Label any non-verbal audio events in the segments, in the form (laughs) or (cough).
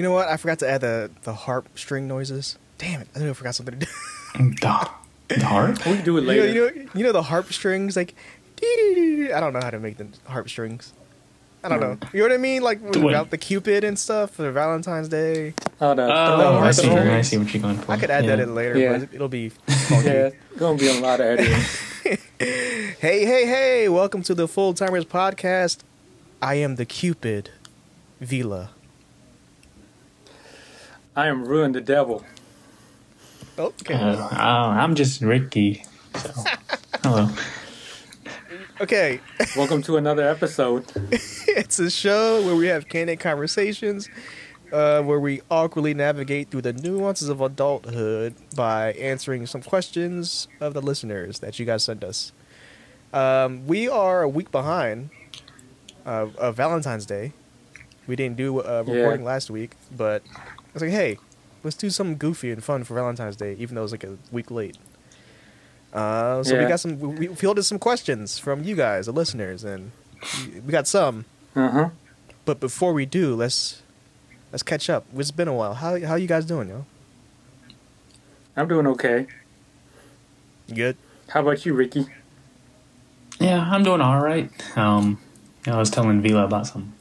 You know what? I forgot to add the the harp string noises. Damn it! I think I forgot something to do. Mm, the, the harp? We can do it you, know, later. you know, you know the harp strings like. I don't know how to make the harp strings. I don't know. You know what I mean? Like with Wait. val- the Cupid and stuff for Valentine's Day. Oh, the, Oh, I harp see. strings. I see what you're going for. I could add that in later, Yeah. but it'll be (laughs) funky. Yeah, it's gonna be a lot of editing. (laughs) Hey, hey, hey! Welcome to the Full Timers Podcast. I am the Cupid, Vila. I am ruined the devil. Okay. Uh, oh, I'm just Ricky. So, hello. Okay. (laughs) Welcome to another episode. (laughs) it's a show where we have candid conversations, uh, where we awkwardly navigate through the nuances of adulthood by answering some questions of the listeners that you guys sent us. Um, we are a week behind uh, of Valentine's Day. We didn't do uh, Yeah. recording last week, but I was like, hey, let's do something goofy and fun for Valentine's Day, even though it was like a week late. Uh, so we got some. We we fielded some questions from you guys, the listeners, and we got some. Uh huh. But before we do, let's let's catch up. It's been a while. How how you guys doing, yo? I'm doing okay. You good? How about you, Ricky? Yeah, I'm doing all right. Um, I was telling Vila about some,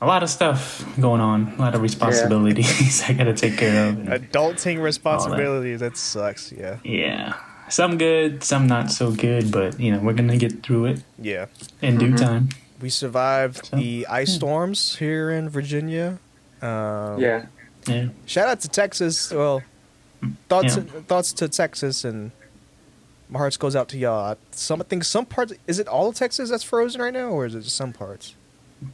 a lot of stuff going on, a lot of responsibilities (laughs) I got to take care of. Adulting responsibilities. That sucks. Yeah. yeah, some good, some not so good, but you know, we're gonna get through it Yeah. in due time. We survived So- the ice storms here in Virginia. Um, Yeah. Yeah, Shout out to Texas. Well, thoughts Yeah. thoughts to Texas and my heart goes out to y'all. Some I think some parts. Is it all of Texas that's frozen right now, or is it just some parts?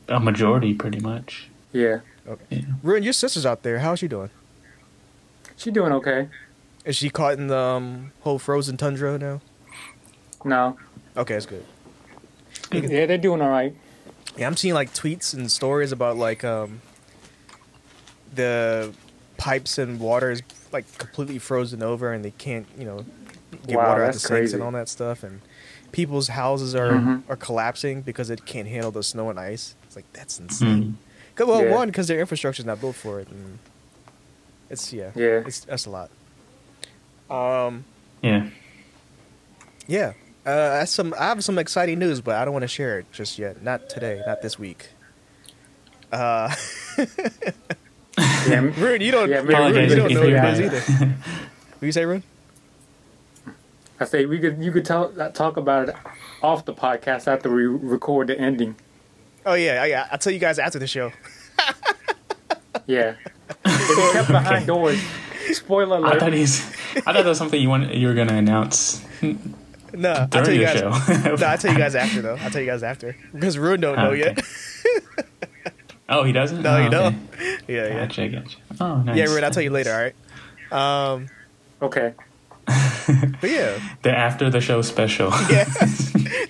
A majority, pretty much. Yeah. Okay. Yeah. Ruin, your sister's out there. How's she doing? She doing okay. Is she caught in the um, whole frozen tundra now? No. Okay, that's good. Yeah, they're doing all right. Yeah, I'm seeing like tweets and stories about like um the pipes and water is like completely frozen over and they can't, you know, get Wow, water out the that's sinks crazy. and all that stuff and people's houses are Mhm. are collapsing because it can't handle the snow and ice. It's like that's insane. Mm. well, Yeah. one because their infrastructure's not built for it and it's yeah. Yeah. It's that's a lot. Um Yeah. yeah. Uh, that's some. I have some exciting news, but I don't want to share it just yet. Not today. Not this week. Uh, (laughs) Yeah. Rune, you don't. Yeah, Rune, you don't know what it is either. What you say, Rune? I say we could you could tell talk about it off the podcast after we record the ending. Oh yeah, yeah. I'll tell you guys after the show. (laughs) Yeah. If you kept (laughs) behind doors. Spoiler I alert. thought he's. I thought that was something you want. You were gonna announce No, I'll tell you guys. show. (laughs) no, I'll tell you guys after though. I'll tell you guys after because Rune don't know Oh, okay. yet. oh, he doesn't. no, oh, you okay. don't. Yeah, yeah. Gotcha, gotcha. Oh, nice. Yeah, Rune. I'll tell you later. All right. Um, Okay. But yeah, (laughs) The after the show special. (laughs) yeah.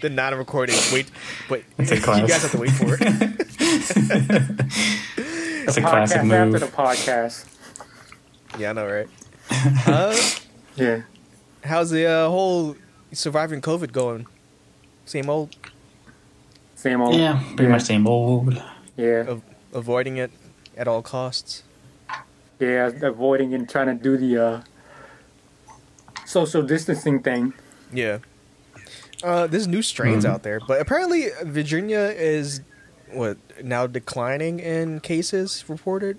the non-recording. Wait, wait. It's a class. you guys have to wait for it. (laughs) It's a classic move. after the podcast. yeah, I know, right? Uh, Yeah. how's the uh, whole surviving COVID going? Same old. Same old. Yeah, pretty Yeah. much same old. Yeah. Av- avoiding it at all costs. Yeah, avoiding and trying to do the uh, social distancing thing. Yeah. Uh, there's new strains Mhm. out there, but apparently Virginia is what now declining in cases reported.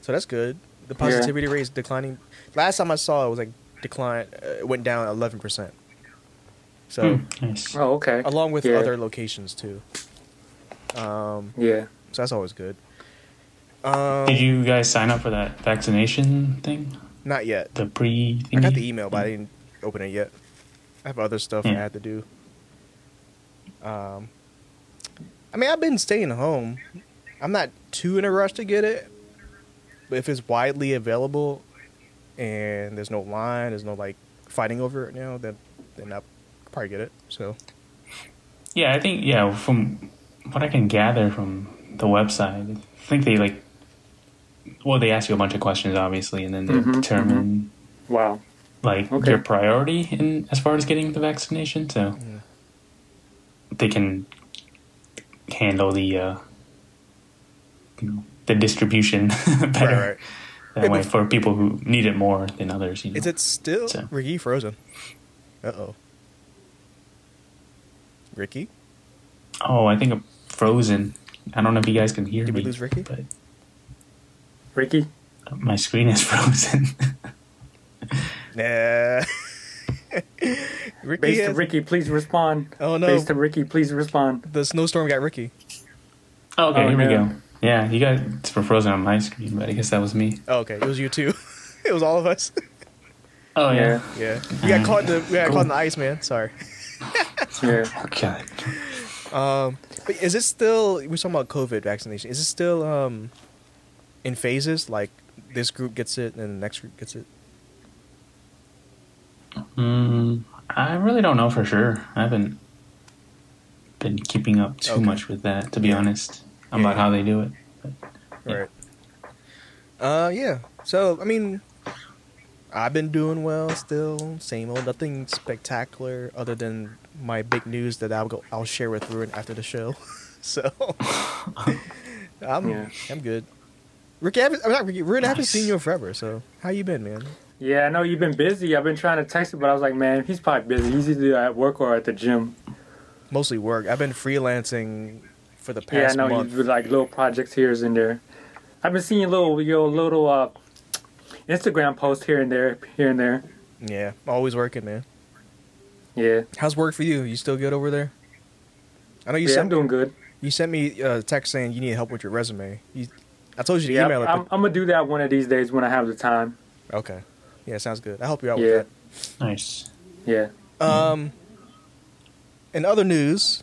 So that's good. The positivity rate is declining. Last time I saw it was like decline. Uh, it went down 11 percent. So Hmm, nice. Oh, okay. along with Yeah. other locations too. Um, Yeah. so that's always good. Um, Did you guys sign up for that vaccination thing? Not yet. The pre. I got the email, but I didn't open it yet. I have other stuff I had to do. Um, I mean, I've been staying home. I'm not too in a rush to get it, but if it's widely available and there's no line, there's no like fighting over it now, then then I'll probably get it. So Yeah, I think yeah. From what I can gather from the website, I think they like. Well, they ask you a bunch of questions, obviously, and then they Mhm, determine Wow. like Okay. your priority in as far as getting the vaccination. So Yeah. they can handle the uh, you know the distribution (laughs) better. Right, right. That Yeah, way, for people who need it more than others. You know? Is it still So- Ricky frozen? Uh oh. Ricky? Oh, I think I'm frozen. I don't know if you guys can hear Did we me. lose Ricky? But Ricky, my screen is (laughs) frozen. Nah. (laughs) Ricky base to Ricky, please respond. Oh no. Base to Ricky, please respond. the snowstorm got Ricky. oh, okay, Oh, here we go. Yeah, you guys were frozen on my screen, but I guess that was me. Oh, okay. It was you too. (laughs) it was all of us. Oh yeah. yeah. We got Um, caught in the we got cool. caught in the ice, man. Sorry. Yeah. Okay. Um but is it still we're talking about COVID vaccination. Is it still um in phases? Like this group gets it and the next group gets it? Mm, I really don't know for sure. I haven't been keeping up too Okay. much with that, to be Yeah. honest, Yeah. about how they do it. Yeah. Right. Uh, yeah. So I mean, I've been doing well still. Same old. Nothing spectacular other than my big news that I'll go. I'll share with Ruin after the show. (laughs) so (laughs) I'm Yeah. I'm good. Ricky, I haven't, I'm not Ricky. Ruin, I haven't seen you in forever. So how you been, man? Yeah, I know you've been busy. I've been trying to text him, but I was like, man, he's probably busy. He's either at work or at the gym. Mostly work. I've been freelancing for the past. Yeah, I know month. you do like little projects here and there. I've been seeing little your little uh, Instagram posts here and there, here and there. Yeah, always working, man. Yeah, How's work for you? You still good over there? I know you yeah, I'm sent doing good. you sent me a text saying you need help with your resume. You, I told you to Yeah, email it. I'm, I'm gonna do that one of these days when I have the time. okay. Yeah, sounds good. I'll help you out Yeah, with that. Nice. yeah. that. Um, in other news,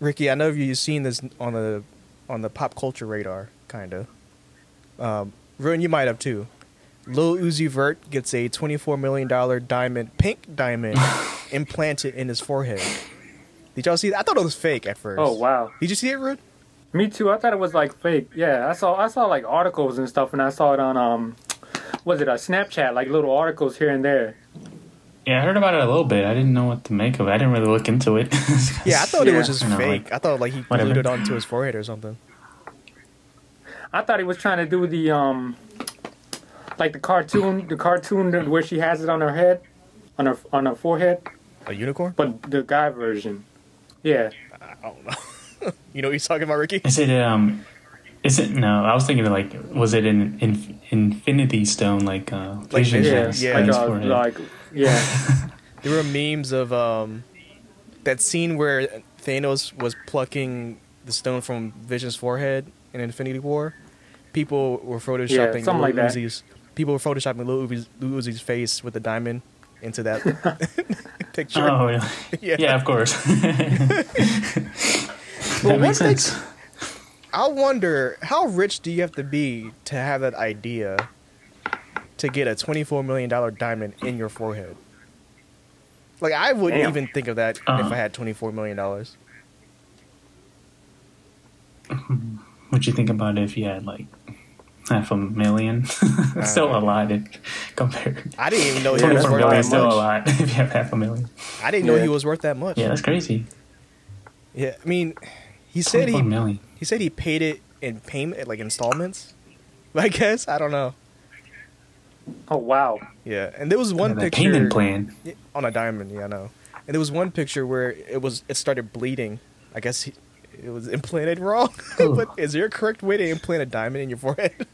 Ricky, I know you've seen this on the on the pop culture radar, kind of. Um, Ruin, you might have too. Lil Uzi Vert gets a twenty-four million dollar diamond, pink diamond, (laughs) implanted in his forehead. Did y'all see that? I thought it was fake at first. Oh wow. Did you see it, Ruin? Me too. I thought it was like fake. Yeah, I saw I saw like articles and stuff, and I saw it on um, was it a Snapchat? Like little articles here and there. Yeah, I heard about it a little bit. I didn't know what to make of it. I didn't really look into it. (laughs) Yeah, I thought it was just I know, fake. like, I thought like he whatever. glued it onto his forehead or something. I thought he was trying to do the um, like the cartoon, the cartoon where she has it on her head, on her on her forehead, A unicorn? but the guy version. Yeah. I don't know. (laughs) (laughs) you know what he's talking about, Ricky? Is it um? Is it no? I was thinking of like, was it an in, Infinity Stone like uh? Like Vision Vision, Yeah, yeah. like, uh, like yeah, (laughs) There were memes of um, that scene where Thanos was plucking the stone from Vision's forehead in Infinity War. People were photoshopping something Lil like that. Uzi's. People were photoshopping Lil Uzi's, Lil Uzi's face with the diamond into that (laughs) picture. Oh, really? Yeah. yeah. of course. That makes makes- sense. I wonder how rich do you have to be to have that idea to get a twenty-four million dollar diamond in your forehead? Like I wouldn't Damn. even think of that if Uh-huh. I had twenty-four million dollars. (laughs) What'd you think about it if you had like half a million? (laughs) still a lot if compared. I didn't even know he was worth not million that is still a lot (laughs) if you have half a million. I didn't know he was worth that much. Yeah, that's crazy. Yeah, I mean, he said he million. he said he paid it in payment, like installments. (laughs) I guess I don't know. oh wow, Yeah, and there was one that picture payment plan. On a diamond. Yeah, I know. And there was one picture where it was it started bleeding. I guess he, it was implanted wrong. (laughs) But is there a correct way to implant a diamond in your forehead?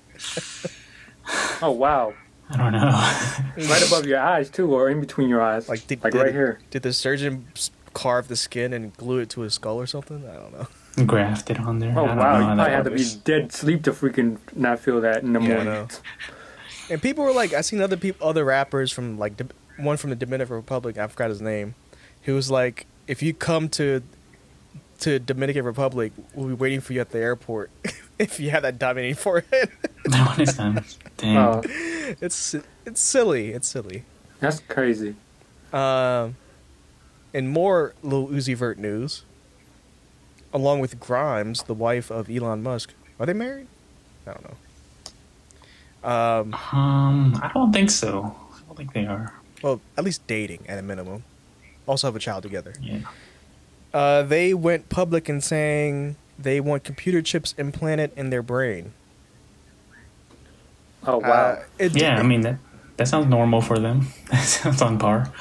(laughs) oh wow, I don't know. right above your eyes too, or in between your eyes, Like did, like did, right here. Did the surgeon carve the skin and glue it to his skull or something? I don't know. Grafted on there. Oh I wow, know you probably had to be dead sleep to freaking not feel that in the Yeah, morning. And people were like, I seen other people, other rappers from like one from the Dominican Republic. I forgot his name. He was like, if you come to to Dominican Republic, we'll be waiting for you at the airport. (laughs) if you have that diamond in your forehead, (laughs) That one is done. Damn. Oh, it's it's silly. It's silly. that's crazy. Um, and more Lil Uzi Vert news. Along with Grimes, the wife of Elon Musk, are they married? I don't know. Um, Um, I don't think so. I don't think they are. well, at least dating at a minimum. Also have a child together. Yeah. Uh, they went public in saying they want computer chips implanted in their brain. Oh wow. Uh, it, Yeah, I mean that that sounds normal for them. (laughs) That sounds on par.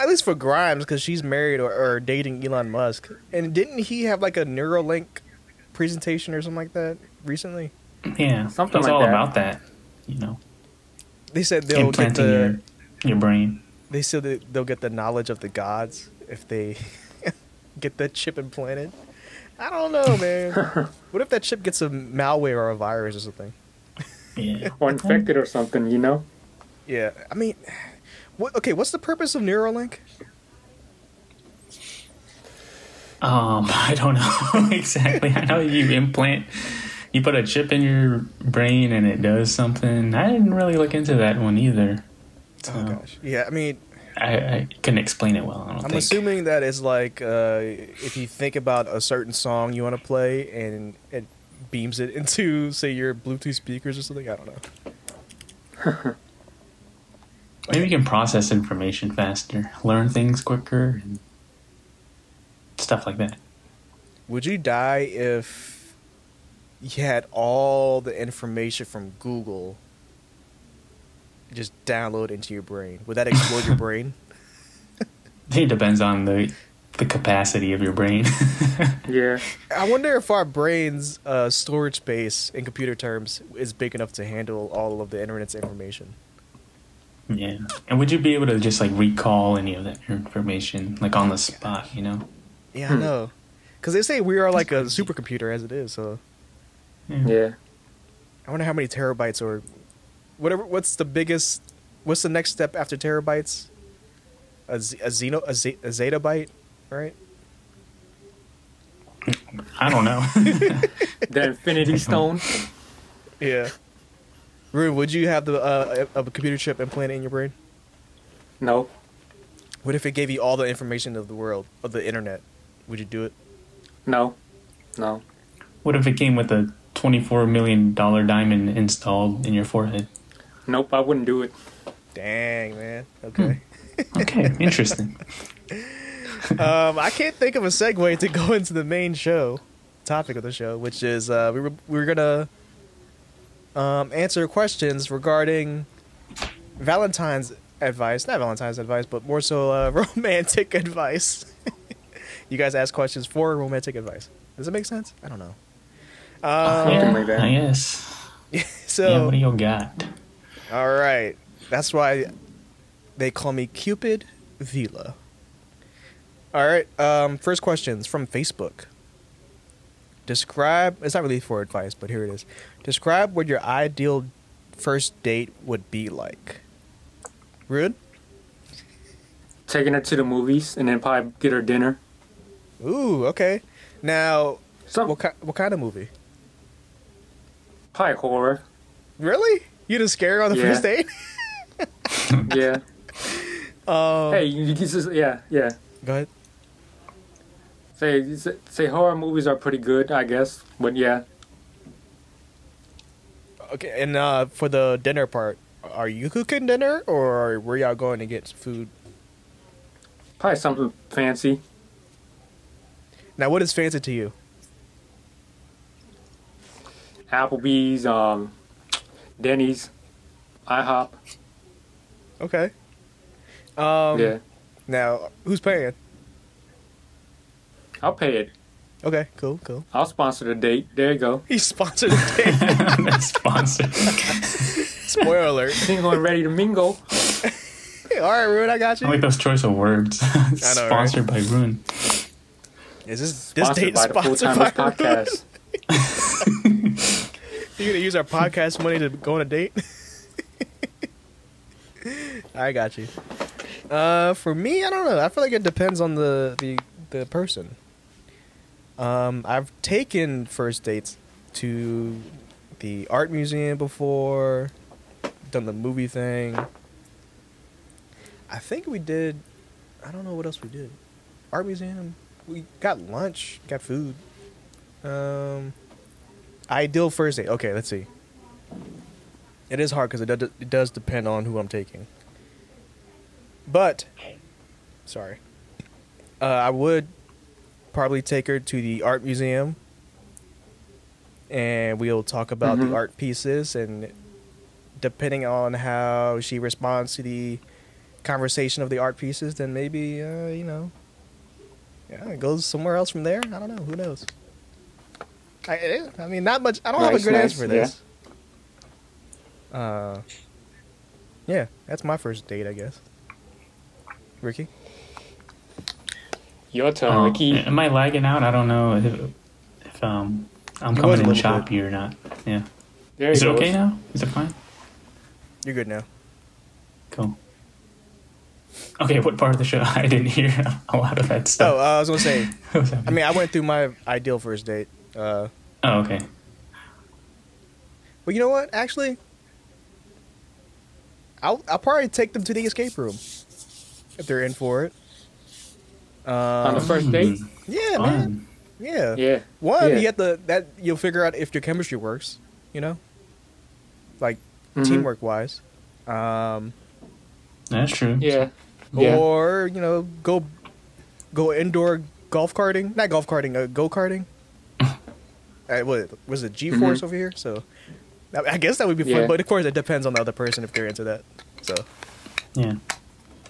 At least for Grimes, because she's married or, or dating Elon Musk. And didn't he have like a Neuralink presentation or something like that recently? Yeah, Something it's like all that. about that. You know, They said they'll get the your your brain. they said that they'll get the knowledge of the gods if they (laughs) get that chip implanted. I don't know, man. (laughs) what if that chip gets a malware or a virus or something? Yeah. or infected or something, you know? Yeah, I mean, what? Okay, what's the purpose of Neuralink? Um, (laughs) I don't know (laughs) exactly. I know you implant, you put a chip in your brain and it does something. I didn't really look into that one either. So Oh gosh, yeah. I mean, I, I couldn't explain it well. I don't I'm think. assuming that it's like uh, if you think about a certain song you want to play and it beams it (laughs) into, say, your Bluetooth speakers or something. I don't know. Maybe you can process information faster, learn things quicker, and stuff like that. Would you die if you had all the information from Google just download into your brain? Would that explode your (laughs) brain? It depends on the the capacity of your brain. (laughs) Yeah. I wonder if our brain's uh, storage space in computer terms is big enough to handle all of the internet's information. Yeah. And would you be able to just like recall any of that information, like on the spot? You know. Yeah, I hmm. know. Because they say we are like a supercomputer as it is. So Yeah. I wonder how many terabytes or whatever. What's the biggest? What's the next step after terabytes? A, z- a xeno a, z- a zettabyte, right? I don't know. (laughs) The Infinity Stone. (laughs) Yeah. Rue, would you have the uh, a, a computer chip implanted in your brain? No. What if it gave you all the information of the world of the internet? Would you do it? No. No. what if it came with a twenty-four million dollar diamond installed in your forehead? Nope, I wouldn't do it. Dang, man. Okay. Okay, (laughs) interesting. um, I can't think of a segue to go (laughs) into the main show topic of the show, which is uh, we were we were gonna um, answer questions regarding Valentine's advice, not Valentine's advice, but more so uh, (laughs) romantic advice. (laughs) you guys ask questions for romantic advice. Does it make sense? I don't know. Um, Something like that. I guess. (laughs) so yeah, what do you got? All right. That's why they call me Cupid Vila. All right. Um, first questions from Facebook. Describe. It's not really for advice, but here it is. Describe what your ideal first date would be like. Rude. Taking her to the movies and then probably get her dinner. Ooh. Okay. Now, Some what ki- what kind of movie? probably horror. Really? You just scare her on the Yeah. first date? (laughs) Yeah. Um, hey, you, you just yeah, yeah. Go ahead. Say say horror movies are pretty good, I guess. But yeah, Okay. And uh, for the dinner part, are you cooking dinner, or were y'all going to get food? probably something fancy. Now, what is fancy to you? Applebee's, um, Denny's, IHOP. Okay. Um, yeah, Now, who's paying? I'll pay it. Okay, cool, cool. I'll sponsor the date. There you go. He sponsored the date. (laughs) Sponsored. (laughs) Spoiler alert. Single and ready to mingle. (laughs) Hey, all right, Ruin, I got you. I you. like those choice of words. know, Sponsored by Rune. Is this this Sponsored date by the Full sponsored Timers by Ruin? Podcast. You gonna use our podcast money to go on a date? I got you. Uh, for me, I don't know. I feel like it depends on the the the person. Um, I've taken first dates to the art museum before, done the movie thing. I think we did. I don't know what else we did. Art museum. We got lunch, got food. Um, ideal first date. Okay, let's see. It is hard because it, does it does depend on who I'm taking. But, sorry, uh, I would probably take her to the art museum, and we'll talk about Mhm. the art pieces and depending on how she responds to the conversation of the art pieces, then maybe uh, you know, yeah, it goes somewhere else from there. I don't know. Who knows? I, I mean, not much. I don't have a Nice, good nice, answer for this. Uh, yeah, that's my first date, I guess. Ricky, Your turn, Oh, Ricky. Am I lagging out? I don't know if, if um I'm It was coming a in little choppy or not. Yeah. There Is he it okay now? Is it fine? you're good now. Cool. Okay, what part of the show? (laughs) I didn't hear a lot of that Oh, stuff. uh, I was gonna say. (laughs) What was that? I mean, I went through my ideal first date. Uh, oh, okay. Well, you know what? Actually, I'll I'll probably take them to the escape room if they're in for it. On the first date? yeah, man. Yeah. Yeah. One, Yeah. you have to that you'll figure out if your chemistry works. You know, like Mhm. teamwork wise. Um, That's true. Yeah. Yeah. or you know, go go indoor golf karting. Not golf karting. Uh, go karting. (laughs) uh, what was it? G force Mhm. over here. So, I I guess that would be fun. Yeah. But of course, it depends on the other person if they're into that. So, Yeah.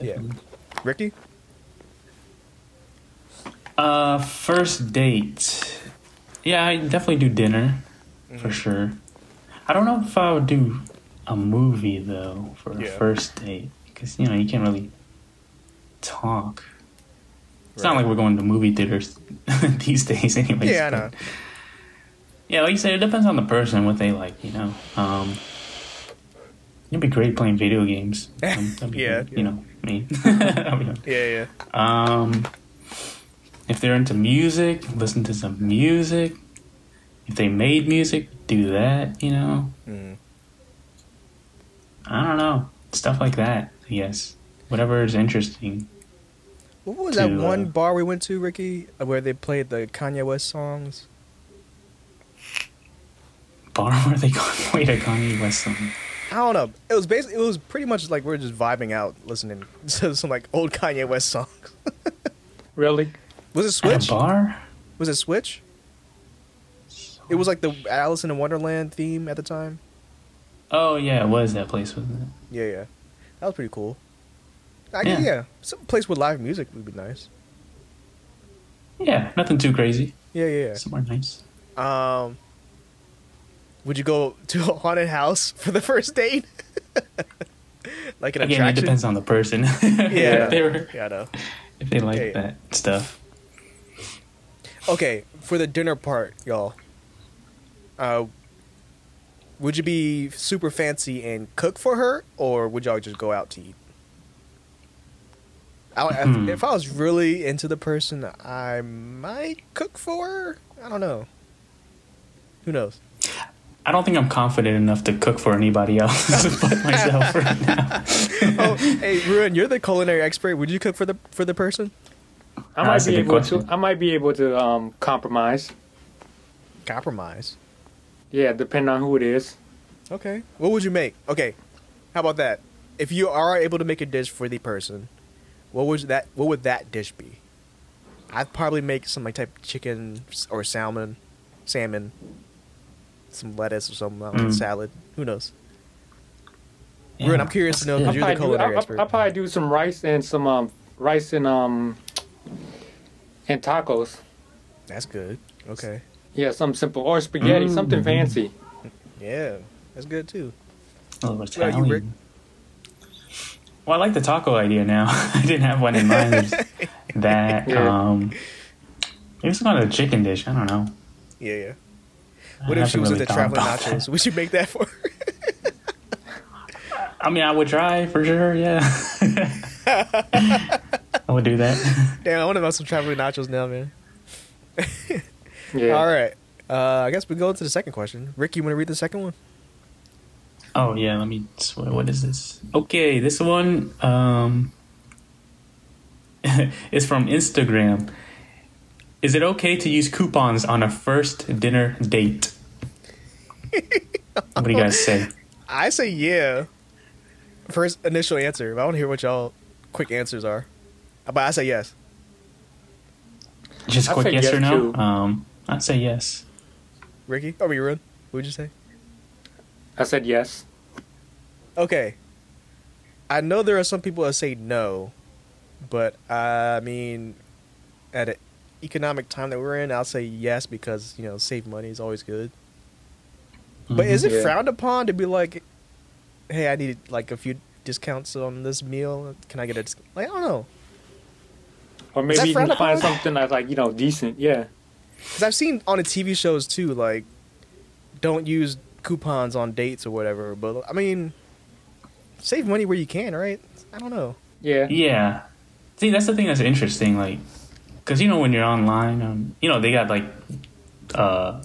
yeah. Ricky. Uh, first date. Yeah, I definitely do dinner Mm-hmm. for sure. I don't know if I would do a movie though for a first date because you know you can't really talk. It's not like we're going to movie theaters (laughs) these days, anyways. Yeah, I know. Yeah, like you said, it depends on the person what they like. You know, um, it'd be great playing video games. (laughs) Um, Yeah, good, yeah. you know me. That'd be good. Yeah, yeah. Um, if they're into music, listen to some music. If they made music, do that. You know, Mm. I don't know stuff like that. I guess whatever is interesting. What was To, that one uh, bar we went to, Ricky, uh, where they played the Kanye West songs? Bar where they (laughs) go wait a Kanye West song. I don't know. It was basically it was pretty much like we are just vibing out, listening (laughs) to some like old Kanye West songs. (laughs) Really? Was it Switch? a bar? Was it Switch? It was like the Alice in Wonderland theme at the time. Oh yeah, it was that place, wasn't it? Yeah, yeah, that was pretty cool. I Yeah. yeah. yeah, some place with live music would be nice. Yeah, nothing too crazy. Yeah, yeah. Somewhere nice. Um, would you go to a haunted house for the first date? (laughs) like an Again, it depends on the person. (laughs) Yeah. if they were, Yeah, I know. if they like Yeah. that stuff. Okay, for the dinner part, y'all. Uh, would you be super fancy and cook for her, or would y'all just go out to eat? I, if- Hmm. if I was really into the person, I might cook for her. I don't know. Who knows? I don't think I'm confident enough to cook for anybody else (laughs) but myself right now. (laughs) oh, hey, Ruin, you're the culinary expert. Would you cook for the for the person? I might that's be able question. to. I might be able to um, compromise. Compromise. Yeah, depending on who it is. Okay. What would you make? Okay. How about that? If you are able to make a dish for the person, what would that what would that dish be? I'd probably make some like type of chicken or salmon, salmon, some lettuce or some Mm. salad. Who knows? Ruin, I'm curious to know because good. you're the I'll, probably do, I'll, expert. I'll probably do some rice and some um, rice and um and tacos. That's good. Okay. Yeah, something simple or spaghetti, Mm. something fancy. Yeah, that's good too. A little What about you, Italian. Rick? Well, I like the taco idea now. (laughs) I didn't have one in mind. (laughs) That. Yeah. Um, maybe some kind of chicken dish. I don't know. Yeah, yeah. I What if she was really into thought traveling nachos? that. Would you make that for her? I mean, I would try for sure. Yeah, (laughs) I would do that. (laughs) Damn, I want to know some traveling nachos now, man. Yeah. (laughs) All right. Uh, I guess we go to the second question. Rick, you want to read the second one? Oh yeah, let me. What, what is this? Okay, this one um, (laughs) is from Instagram. Is it okay to use coupons on a first dinner date? what do you guys say? I say yeah. First initial answer. But I want to hear what y'all quick answers are. But I say yes. Just I'd quick yes yes, or no? too. Um, I'd say yes. Ricky? Oh, you run? What would you say? I said yes. okay. I know there are some people that say no, but I mean, at an economic time that we're in, I'll say yes because you know save money is always good. But is it Yeah. frowned upon to be like, hey, I need like a few discounts on this meal? Can I get a dis-" like? I don't know. Or maybe you can frowned find something that's like you know decent. Yeah. Because I've seen on the TV shows too, like, don't use coupons on dates or whatever. But I mean, save money where you can, right? I don't know. Yeah. Yeah. See, that's the thing that's interesting. Like, because you know when you're online, um, you know they got like, uh,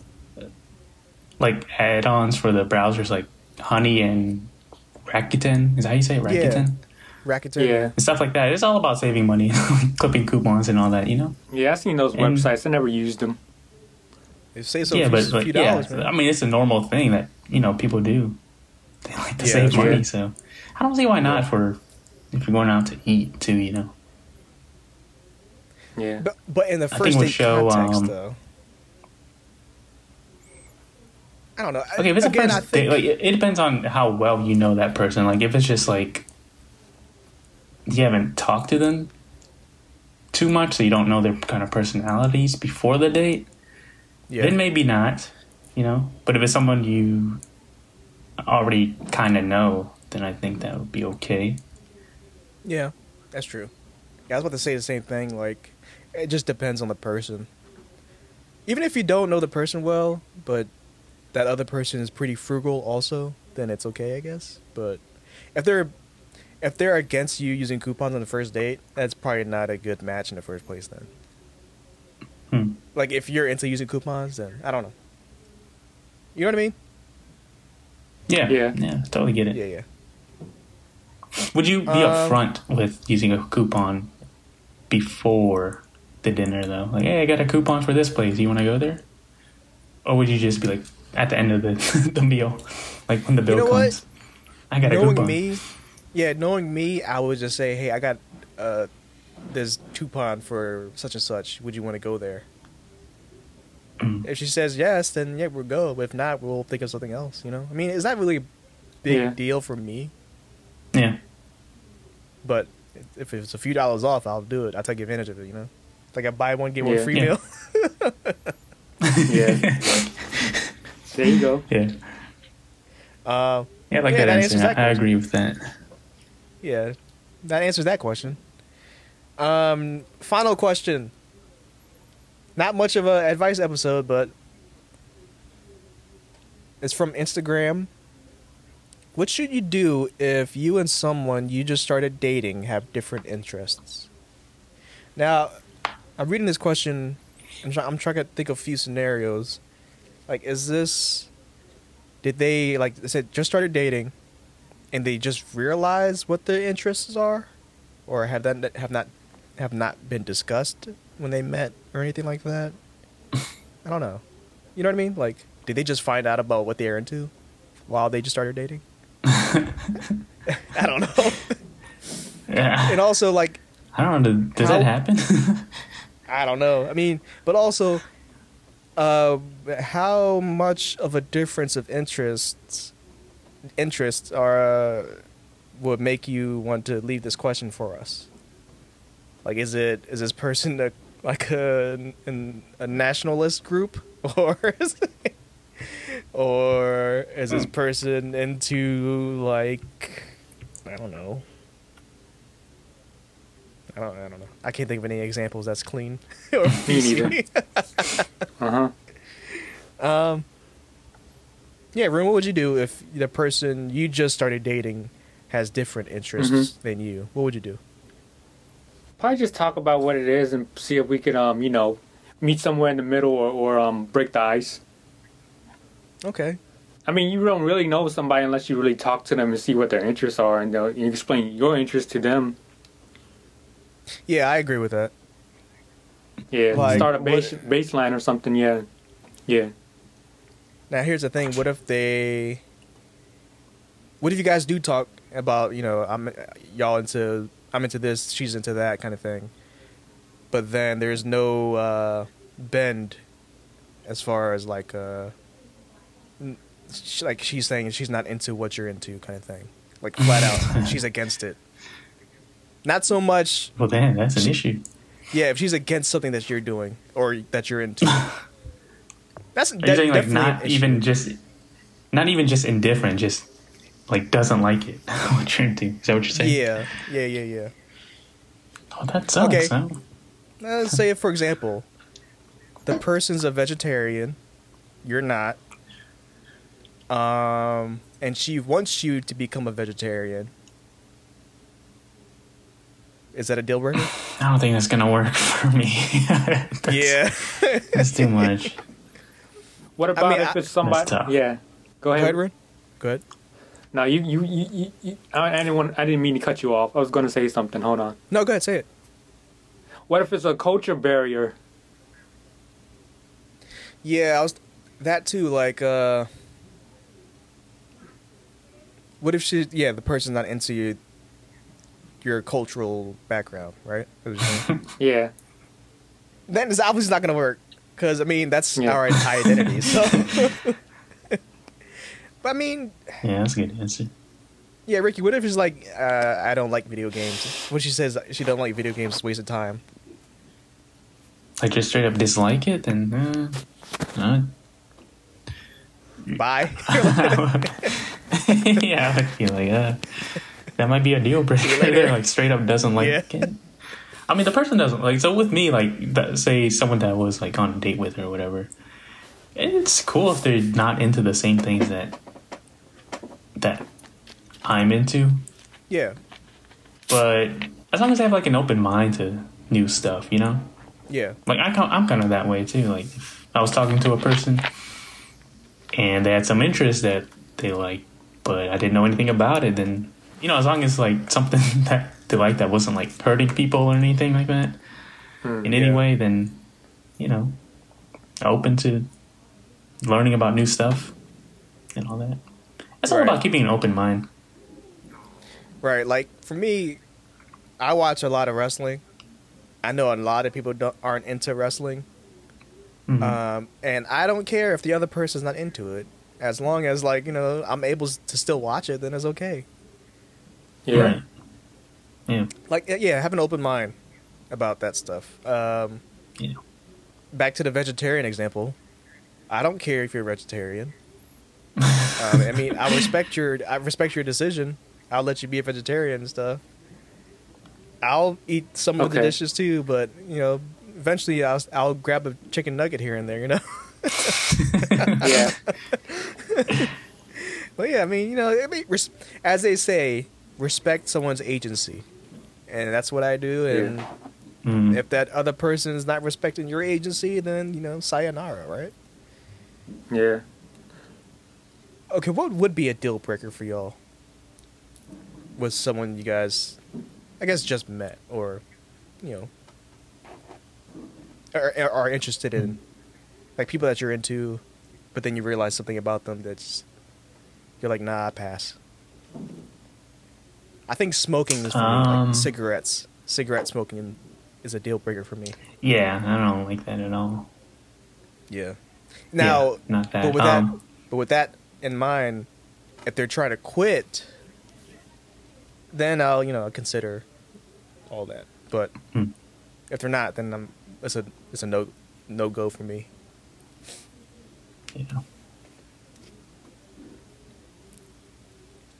like add-ons for the browsers, like Honey and Rakuten. Is that how you say it? Yeah. Rakuten Rakuten. Yeah. and stuff like that. It's all about saving money, (laughs) clipping coupons and all that. You know. Yeah. I've seen those And- websites. I never used them. They say so yeah, for but a few yeah, dollars, man. I mean it's a normal thing that you know people do. (laughs) They like to Yeah, save money, true. so I don't see why not for if you're going out to eat too. You know. Yeah. But, but in the I first think we'll date show, context, um, though. I don't know. Okay, if it's Again, a I first think, date, like it, it depends on how well you know that person. Like if it's just like you haven't talked to them too much, so you don't know their kind of personalities before the date, yeah, then maybe not. You know, but if it's someone you already kind of know, then I think that would be okay. yeah, that's true. Yeah, I was about to say the same thing. Like, it just depends on the person. Even if you don't know the person well, but that other person is pretty frugal, also, then it's okay, I guess. But if they're if they're against you using coupons on the first date, that's probably not a good match in the first place. Then, Hmm. like, if you're into using coupons, then I don't know. You know what I mean? Yeah, Yeah. yeah, totally get it. Yeah, yeah. Would you be Um, upfront with using a coupon before the dinner, though? Like, hey, I got a coupon for this place. You want to go there? Or would you just be like at the end of the (laughs) the meal, like when the bill know what? comes? I got a knowing coupon. me, yeah, knowing me, I would just say, "Hey, I got uh, this coupon for such and such. Would you want to go there?" Mm. If she says yes, then yeah, we'll go. But if not, we'll think of something else. You know, I mean, it's not really a big Yeah. deal for me. Yeah, But if it's a few dollars off, I'll do it. I'll take advantage of it. You know, it's like I buy one get one Yeah. free Yeah. meal. Yeah. there you go. yeah, uh, yeah. I like Yeah, that that answer. that I, I agree with that. Yeah, that answers that question. Um, final question. Not much of a advice episode, but it's from Instagram. What should you do if you and someone you just started dating have different interests? Now, I'm reading this question. I'm, try- I'm trying to think of a few scenarios. Like, is this? Did they like I said just started dating, and they just realize what their interests are, or have that have not have not been discussed when they met or anything like that? (laughs) I don't know. You know what I mean? Like, did they just find out about what they're into while they just started dating? (laughs) (laughs) I don't know. Yeah. and also, like, I don't know. Does, How- that happen? I don't know. I mean, but also, uh, how much of a difference of interests interests are uh, would make you want to leave this question for us? Like, is it is this person a, like a an, a nationalist group, (laughs) or is it, or is this person into like I don't know. I don't, I don't know. I can't think of any examples that's clean. (laughs) or Me neither. (laughs) Uh huh. Um, yeah, Room, what would you do if the person you just started dating has different interests Mm-hmm. than you? What would you do? Probably just talk about what it is and see if we could, um, you know, meet somewhere in the middle or, or um, break the ice. Okay. I mean, you don't really know somebody unless you really talk to them and see what their interests are, and you explain your interests to them. Yeah, I agree with that. Yeah, Like, start a what- baseline or something. Yeah, yeah. Now, here's the thing. What if they. What if you guys do talk about, you know, I'm y'all into I'm into this, she's into that kind of thing. But then there's no uh bend as far as like uh like she's saying she's not into what you're into kind of thing. like flat out. (laughs) she's against it. Not so much, Well, then that's an issue. yeah. If she's against something that you're doing or that you're into, (laughs) that's de- saying like not even just, not even just indifferent, just like doesn't like it (laughs) what you're into? Is that what you're saying? Yeah, yeah, yeah, yeah. Oh, that sucks. Okay. huh? Let's say, for example, the person's a vegetarian, you're not, um, and she wants you to become a vegetarian. Is that a deal breaker? (sighs) I don't think that's gonna work (laughs) for me. (laughs) That's- yeah. that's too much. What about mean, if it's somebody? tough. Yeah. Go Go ahead. ahead, Ren. Go ahead. No, you, you, you, you, you I, I didn't want, I didn't mean to cut you off. I was going to say something. Hold on. No, go ahead. Say it. What if it's a culture barrier? Yeah, I was that too. Like, uh, what if she? Yeah, the person's not into you, your cultural background, right? That's what you're saying? (laughs) Yeah. then it's obviously not going to work because I mean that's Yeah. our identity. So, (laughs) but I mean, Yeah, that's a good answer. yeah, Ricky. What if she's like uh, I don't like video games? When she says she don't like video games, it's a waste of time. Like just straight up dislike it, then uh, uh, Bye. (laughs) (laughs) yeah, I feel like uh, that might be a deal breaker. later. like straight up doesn't like Yeah. it. I mean, the person doesn't like. So with me, like, that, say someone that was like on a date with her or whatever, it's cool if they're not into the same things that that I'm into. yeah, But as long as they have like an open mind to new stuff, you know. yeah, Like I, I'm kind of that way too. Like if I was talking to a person, and they had some interest that they like, but I didn't know anything about it. Then you know, as long as like something (laughs) that they like that wasn't like hurting people or anything like that in any Yeah. way, then you know, open to learning about new stuff and all that. It's all Right. about keeping an open mind. right. Like for me, I watch a lot of wrestling. I know a lot of people don't, aren't into wrestling. Mhm. Um, and I don't care if the other person's not into it. As long as like you know I'm able to still watch it, then it's okay. Yeah. Right. Yeah. Like yeah, have an open mind about that stuff. Um, Yeah. back to the vegetarian example. I don't care if you're a vegetarian. (laughs) um, I mean, I respect your I respect your decision. I'll let you be a vegetarian and stuff. I'll eat some of the dishes too, but you know, eventually I'll I'll grab a chicken nugget here and there. You know. (laughs) Yeah. (laughs) well, yeah, I mean, you know, I mean, res- as they say, respect someone's agency, and that's what I do. And Mm. if that other person is not respecting your agency, then you know, sayonara, right? Yeah. Okay, what would be a deal breaker for y'all with someone you guys, I guess, just met or, you know, are, are- are interested in, like people that you're into, but then you realize something about them that's you're like, nah, I pass. I think smoking is Um, like cigarettes. Cigarette smoking is a deal breaker for me. Yeah, I don't like that at all. Yeah. Now, Yeah, not that. but with Um, that, but with that in mind, if they're trying to quit, then I'll you know consider all that. But Hmm. if they're not, then I'm it's a it's a no no go for me. Yeah.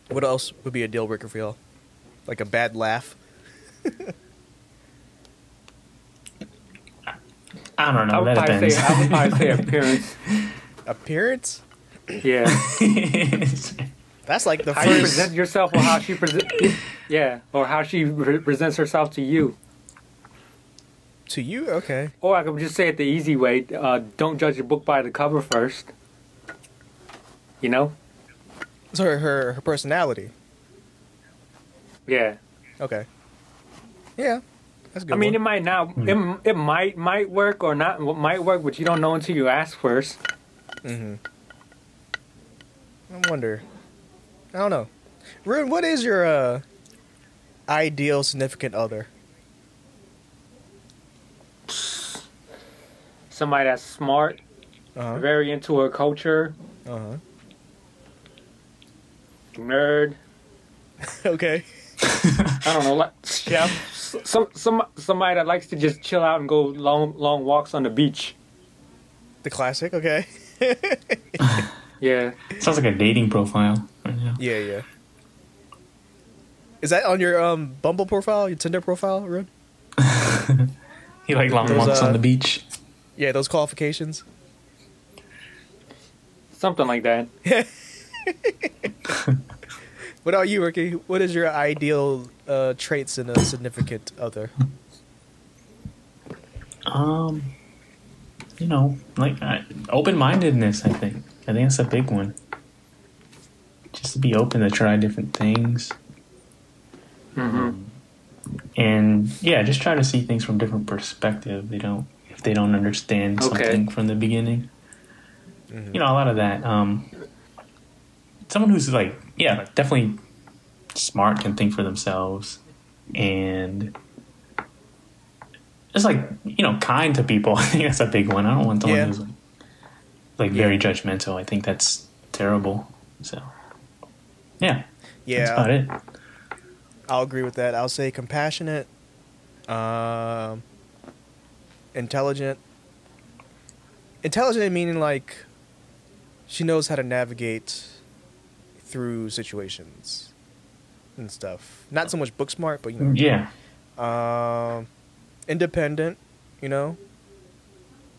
What else would be a deal breaker for y'all? Like a bad laugh? I don't I know. would that probably depends. say, I would probably say appearance. (laughs) Appearance? Yeah. (laughs) That's like the How you present yourself or how she present. Yeah. Or how she re- presents herself to you. To you, okay. Or I could just say it the easy way. Uh, don't judge a book by the cover first. You know? So her her, her personality. Yeah. Okay. Yeah, that's a good. I mean, one. it might not. It, it might might work or not. Might work, but you don't know until you ask first. Mm-hmm. I wonder. I don't know. Rune, what is your uh, ideal significant other? Somebody that's smart, Uh very into her culture. Uh huh. nerd, (laughs) okay. (laughs) I don't know, like yeah, some some somebody that likes to just chill out and go long long walks on the beach. The classic. Okay. (laughs) Yeah, Sounds like a dating profile. Right now. Yeah, yeah. Is that on your um Bumble profile, your Tinder profile, Rune? (laughs) You like long Those, walks uh, on the beach? Yeah, those qualifications. something like that. What about you, Ricky? What is your ideal uh, traits in a significant other? Um, you know, like uh, open mindedness. I think. I think that's a big one. Just to be open to try different things, Mm-hmm. and yeah, just try to see things from different perspective. They don't if they don't understand Okay. something from the beginning. You know, a lot of that. Um, someone who's like, yeah, definitely smart can think for themselves, and just like you know, kind to people. (laughs) I think that's a big one. I don't want someone Yeah. who's like, like very judgmental. I think that's terrible. So, yeah, that's about Yeah, it. I'll agree with that. I'll say compassionate, um, intelligent. Intelligent meaning like she knows how to navigate through situations and stuff. Not so much book smart, but you know. Yeah, Um, independent, you know.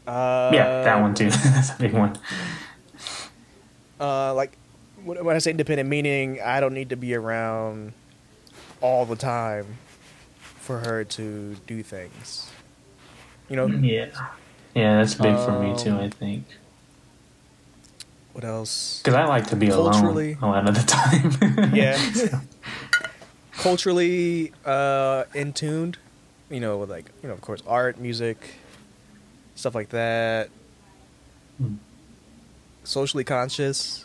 Uh, yeah, that one too. (laughs) that's a big one. Uh, like when when I say independent, meaning I don't need to be around all the time for her to do things. You know Yeah, yeah, that's big for me too. Um, I think what else? because I like to be Culturally- alone a lot of the time. (laughs) Yeah. Culturally uh, in tuned, you know, with like you know, of course, art, music, stuff like that. Hmm. Socially conscious.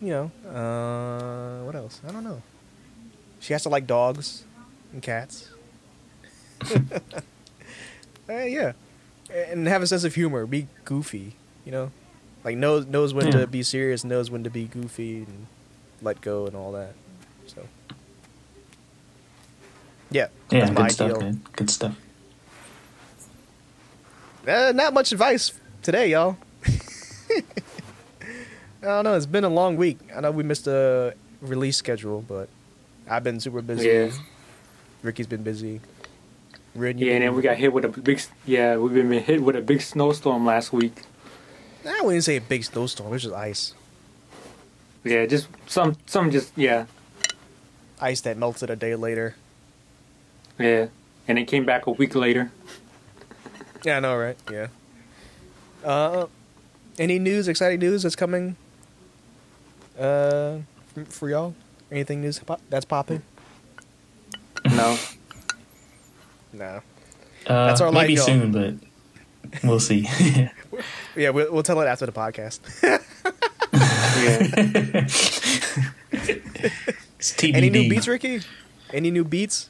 You know, uh, what else? I don't know. She has to like dogs and cats. (laughs) (laughs) Uh, yeah, and have a sense of humor. Be goofy, you know, like knows knows when Yeah. to be serious, knows when to be goofy, and let go and all that. So, yeah, Yeah, good stuff, ideal. man. Good stuff. Uh, not much advice today, y'all. (laughs) I don't know. It's been a long week. I know we missed a release schedule, but I've been super busy. Yeah. Ricky's been busy. Rin, Yeah, and then we got hit with a big. Yeah, we've been hit with a big snowstorm last week. I wouldn't say a big snowstorm. It was just ice. Yeah, just some, some just yeah, Ice that melted a day later. yeah, and it came back a week later. Yeah, I know, right? Yeah. Uh, any news? Exciting news that's coming? Uh, f- for y'all? Anything news pop- that's popping? No, No. Uh, That's our life, maybe y'all. soon, but we'll see. (laughs) Yeah, we'll, we'll tell it after the podcast. (laughs) it's TBD. Any new beats, Ricky? Any new beats?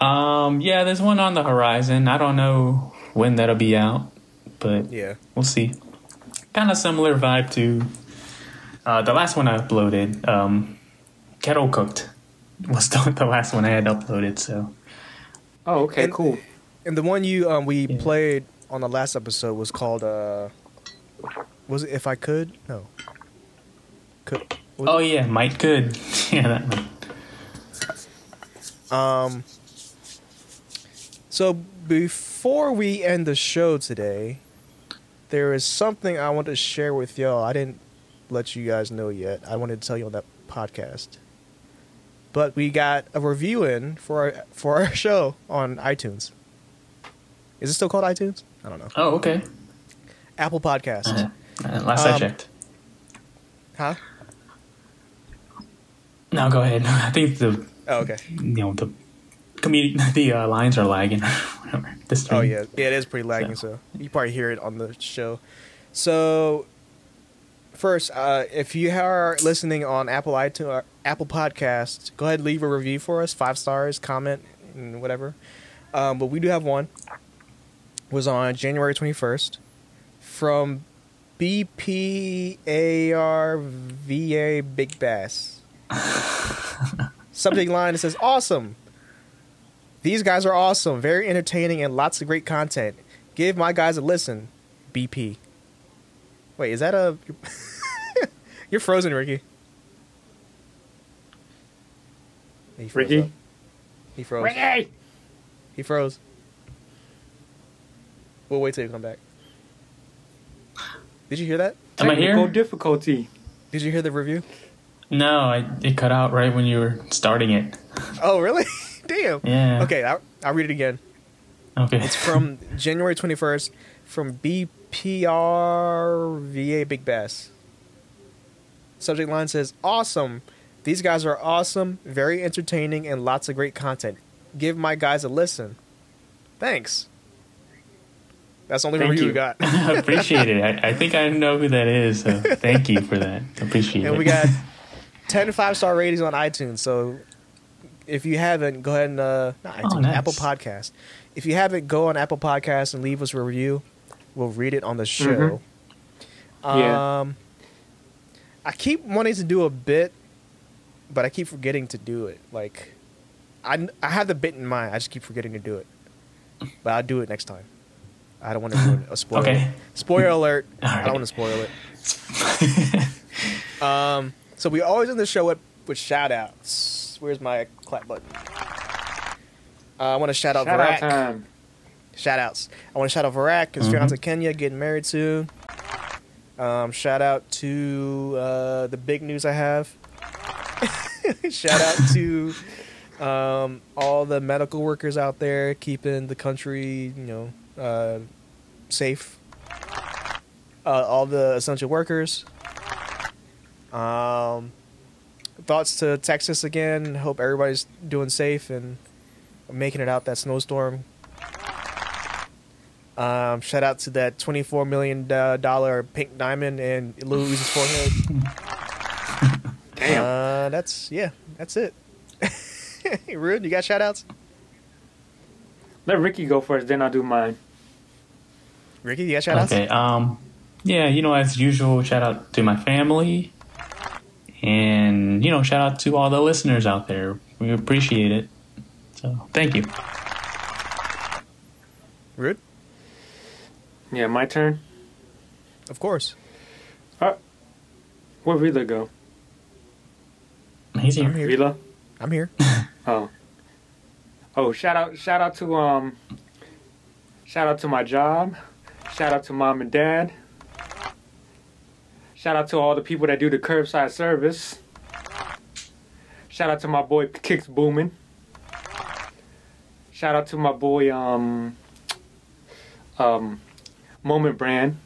Um, yeah, there's one on the horizon. I don't know when that'll be out, but Yeah. we'll see. Kind of similar vibe to uh, the last one I uploaded. Um, Kettle Cooked was (laughs) the, the last one I had uploaded. So Oh, okay, And- cool. And the one you um we Yeah. played on the last episode was called uh was it if I could? No. Could oh yeah, might good. (laughs) yeah, that one. Um. So before we end the show today, there is something I want to share with y'all. I didn't let you guys know yet. I wanted to tell you on that podcast. But we got a review in for our for our (laughs) show on iTunes. Is it still called iTunes? I don't know. Oh okay. Apple Podcast. Uh, uh, last I Um, checked. Huh? No, go ahead. (laughs) I think the Oh, okay. you know the (laughs) the uh, lines are lagging (laughs) whatever. This Oh yeah, yeah, it is pretty lagging. So you probably hear it on the show. So first, uh, if you are listening on Apple iTunes, uh, Apple Podcast, go ahead and leave a review for us, five stars, comment, and whatever. Um, but we do have one. Was on January twenty first from BPARVA Big Bass. Subject line that says awesome. These guys are awesome, very entertaining, and lots of great content. Give my guys a listen. BP. Wait, is that a? (laughs) You're frozen, Ricky. He froze Ricky? up. He froze. Ricky! He froze. We'll wait till you come back. Did you hear that? Am I Technical here? difficulty. Did you hear the review? No, I, it cut out right when you were starting it. Oh, really? (laughs) Damn. Yeah. Okay, I'll, I'll read it again. Okay. It's from (laughs) January 21st from BPRVA Big Bass. Subject line says, Awesome. These guys are awesome, very entertaining, and lots of great content. Give my guys a listen. Thanks. That's the only Thank review you. we got. (laughs) I appreciate it. I, I think I know who that is. So (laughs) thank you for that. Appreciate it. and we got (laughs) 10 five star ratings on iTunes. So if you haven't, go ahead and uh, not iTunes, Oh, nice. Apple Podcast. If you haven't, go on Apple Podcast and leave us a review. We'll read it on the show. Yeah. Um, I keep wanting to do a bit, but I keep forgetting to do it. Like, I I have the bit in mind. I just keep forgetting to do it. But I'll do it next time. I don't want to ruin a spoiler. Okay. Spoiler alert. (laughs) I don't want to spoil it. (laughs) Um, so we always end the show with, with shout outs. Where's my clap button? Uh, I want to shout out Shout out Varak. time. Shout outs. I want to shout out Varak, his Mhm. fiance Kenya getting married soon. Um, shout out to uh, the big news I have. (laughs) shout out to um, all the medical workers out there keeping the country, you know, uh, safe. Uh, all the essential workers. Um, thoughts to Texas again. Hope everybody's doing safe and making it out that snowstorm. Um, shout out to that twenty-four million dollar pink diamond in Louise's forehead. (laughs) Damn. Uh, that's yeah, that's it. (laughs) Rude, you got shout outs? Let Ricky go first, then I'll do mine. Ricky, you got shout outs? Okay. Um. Yeah. You know, as usual, shout out to my family, and you know, shout out to all the listeners out there. We appreciate it. So thank you. Rude, Yeah, my turn. of course. Where'd Vila go? He's I'm here. here. Vila? I'm here. (laughs) Oh. Oh, shout out shout out to um shout out to my job. Shout out to mom and dad. Shout out to all the people that do the curbside service. Shout out to my boy Kicks Boomin. Shout out to my boy um um Moment Brand.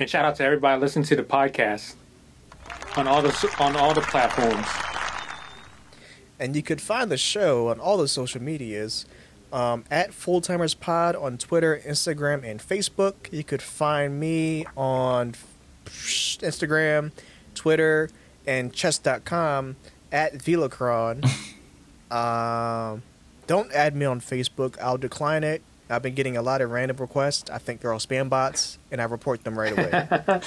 And shout out to everybody listening to the podcast on all the on all the platforms. And you could find the show on all the social medias um, at Full Timers Pod on Twitter, Instagram, and Facebook. You could find me on Instagram, Twitter, and chess.com at Velacron. (laughs) um, don't add me on Facebook. I'll decline it. I've been getting a lot of random requests. I think they're all spam bots, and I report them right away. (laughs)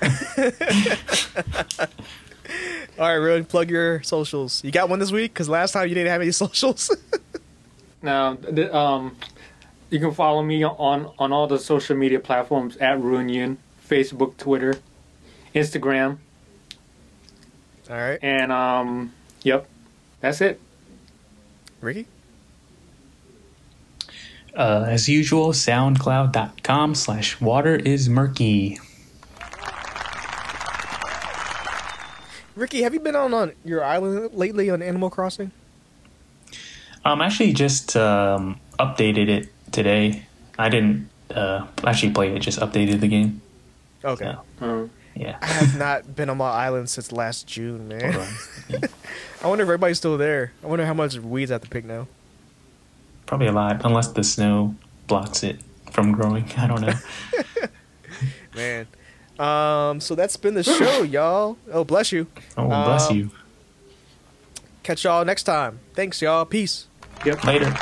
(laughs) all right, Ruin, plug your socials. You got one this week? Because last time you didn't have any socials. Now, the, um, you can follow me on on all the social media platforms at Runion, Facebook, Twitter, Instagram, all right, and um, yep, that's it. Ricky? Uh, as usual, soundcloud.com slash water is murky. Ricky, have you been on, on your island lately on Animal Crossing? Um, actually just um, updated it today. I didn't uh, actually play it, just updated the game. Okay. So, Um, yeah. I have not (laughs) been on my island since last June, man. Hold on. (laughs) Yeah. I wonder if everybody's still there. I wonder how much weeds I have to pick now. Probably a lot, unless the snow blocks it from growing. I don't know. (laughs) Man. Um, so that's been the show, y'all. Oh, bless you. Oh, bless Um, you. Catch y'all next time. Thanks, y'all. Peace. Yep. Later.